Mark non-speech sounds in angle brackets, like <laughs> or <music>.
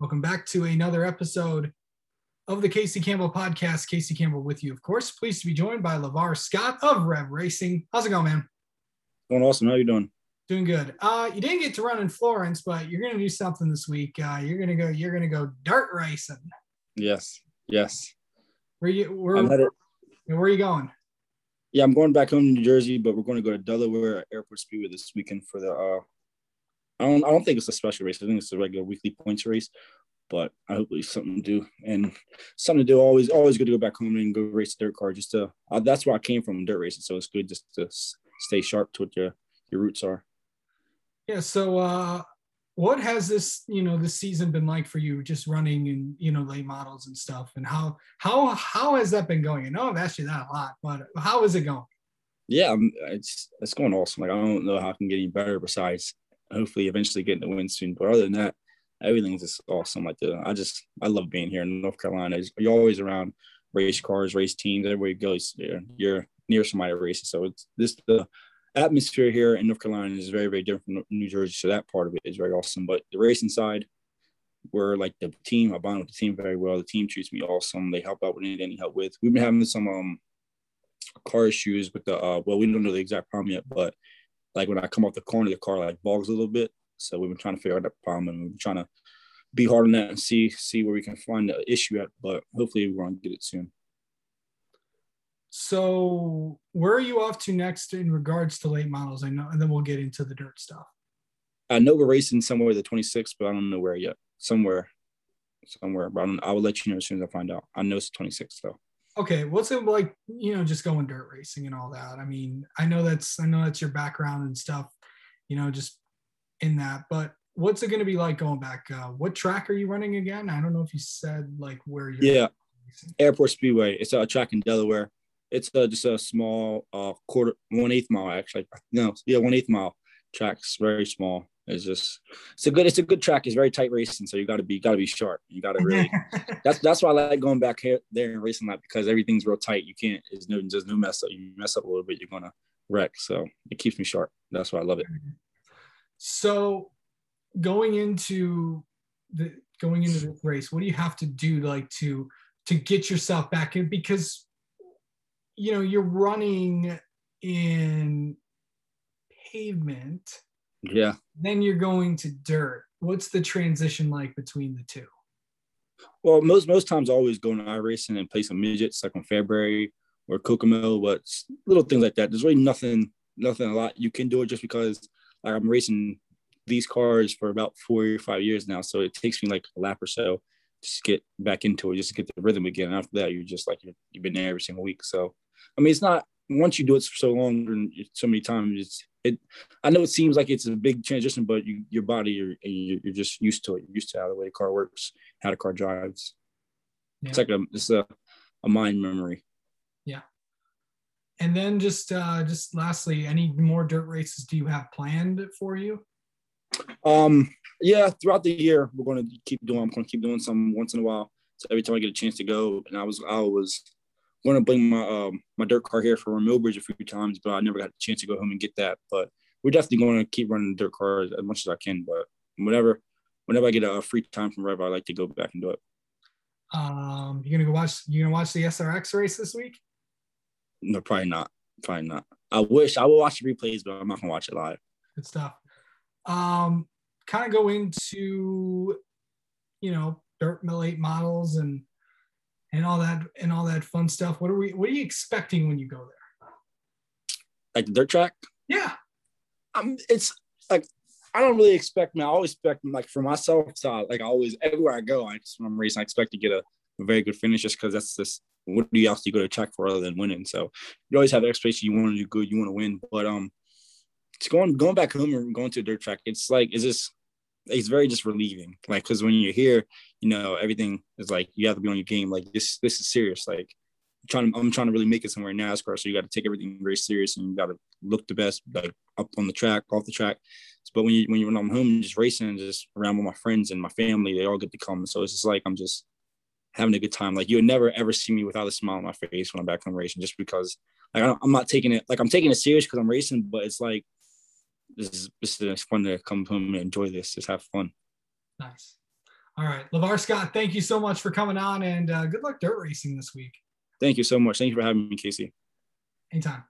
Welcome back to another episode of the Casey Campbell podcast. Casey Campbell with you, of course. Pleased to be joined by Lavar Scott of Rev Racing. How's it going, man? Going awesome. How you doing? Doing good. Uh, you didn't get to run in Florence, but you're gonna do something this week. Uh, you're gonna go. You're gonna go dirt racing. Yes. Yes. Where you? Where, where are you going? Yeah, I'm going back home to New Jersey, but we're going to go to Delaware Airport Speedway this weekend for the. Uh, I don't. I don't think it's a special race. I think it's a regular weekly points race, but I hope it's something to do and something to do. Always, always good to go back home and go race a dirt car. Just to. Uh, that's where I came from, dirt racing. So it's good just to stay sharp to what your your roots are. Yeah. So, uh, what has this you know this season been like for you? Just running and you know late models and stuff, and how how how has that been going? I know I've asked you that a lot, but how is it going? Yeah, it's it's going awesome. Like I don't know how I can get any better besides hopefully eventually getting the win soon. But other than that, everything's just awesome. Like the I just I love being here in North Carolina. You're always around race cars, race teams. Everywhere you go, you're, you're near somebody racing. So it's this the atmosphere here in North Carolina is very, very different from New Jersey. So that part of it is very awesome. But the racing side, we're like the team, I bond with the team very well. The team treats me awesome. They help out with anything help with. We've been having some um car issues with the uh well, we don't know the exact problem yet, but like when I come off the corner, the car like bogs a little bit. So we've been trying to figure out that problem and we've been trying to be hard on that and see see where we can find the issue at. But hopefully we're gonna get it soon. So where are you off to next in regards to late models? I know, and then we'll get into the dirt stuff. I know we're racing somewhere the 26th, but I don't know where yet. Somewhere, somewhere. But I, I will let you know as soon as I find out. I know it's the 26th though. Okay, what's it like? You know, just going dirt racing and all that. I mean, I know that's I know that's your background and stuff. You know, just in that. But what's it going to be like going back? Uh, what track are you running again? I don't know if you said like where you're. Yeah, racing. Airport Speedway. It's a track in Delaware it's uh, just a small uh, quarter one eighth mile actually no yeah one eighth mile track's very small it's just it's a good it's a good track. It's very tight racing so you got to be got to be sharp. You got to really <laughs> that's that's why i like going back here there and racing that because everything's real tight. You can't there's no there's no mess up. You mess up a little bit you're gonna wreck. So it keeps me sharp. That's why i love it. So going into the going into the race what do you have to do like to to get yourself back in? Because you know you're running in pavement yeah. Then you're going to dirt. What's the transition like between the two? Well most most times I always go to iRacing and play some midgets like on Fairbury or Kokomo but little things like that. There's really nothing nothing a lot you can do it just because like i'm racing these cars for about four or five years now so it takes me like a lap or so just get back into it just to get the rhythm again. And after that you're just like you've been there every single week. So I mean, it's not once you do it for so long and so many times. It's it. I know it seems like it's a big transition, but you, your body, you're, you're just used to it. You're used to how the way the car works, how the car drives. Yeah. It's like a it's a, a mind memory. Yeah. And then just uh just lastly, any more dirt races do you have planned for you? Um, yeah, throughout the year, we're going to keep doing. I'm going to keep doing some once in a while. So every time I get a chance to go, and I was I was going to bring my um, my dirt car here for a Millbridge a few times, but I never got a chance to go home and get that. But we're definitely going to keep running dirt cars as much as I can. But whenever whenever I get a free time from Rev, I like to go back and do it. Um, you're gonna go watch. You're gonna watch the SRX race this week? No, probably not. Probably not. I wish I will watch the replays, but I'm not gonna watch it live. Good stuff. Um, kind of go into, you know, dirt mill eight models and and all that and all that fun stuff. What are we? What are you expecting when you go there? Like the dirt track? Yeah. Um, it's like I don't really expect. me. I always expect like for myself. So like I always everywhere I go, I just when I'm racing, I expect to get a, a very good finish just because that's just what do you else you go to track for other than winning? So you always have the expectation you want to do good, you want to win. But um, it's going going back home and going to a dirt track. It's like is this it's very just relieving. Like, because when you're here, you know, everything is like you have to be on your game. Like this, this is serious. Like, I'm trying to, I'm trying to really make it somewhere in NASCAR. So you got to take everything very serious, and you got to look the best, like up on the track, off the track. But when you when you're I'm home, just racing, just around with my friends and my family, they all get to come. So it's just like I'm just having a good time. Like you would never ever see me without a smile on my face when I'm back home racing, just because like I'm not taking it like I'm taking it serious because I'm racing, but it's like this is this is fun to come home and enjoy this. Just have fun. Nice. All right, Lavar Scott, thank you so much for coming on, and uh, good luck dirt racing this week. Thank you so much. Thank you for having me, Casey. Anytime.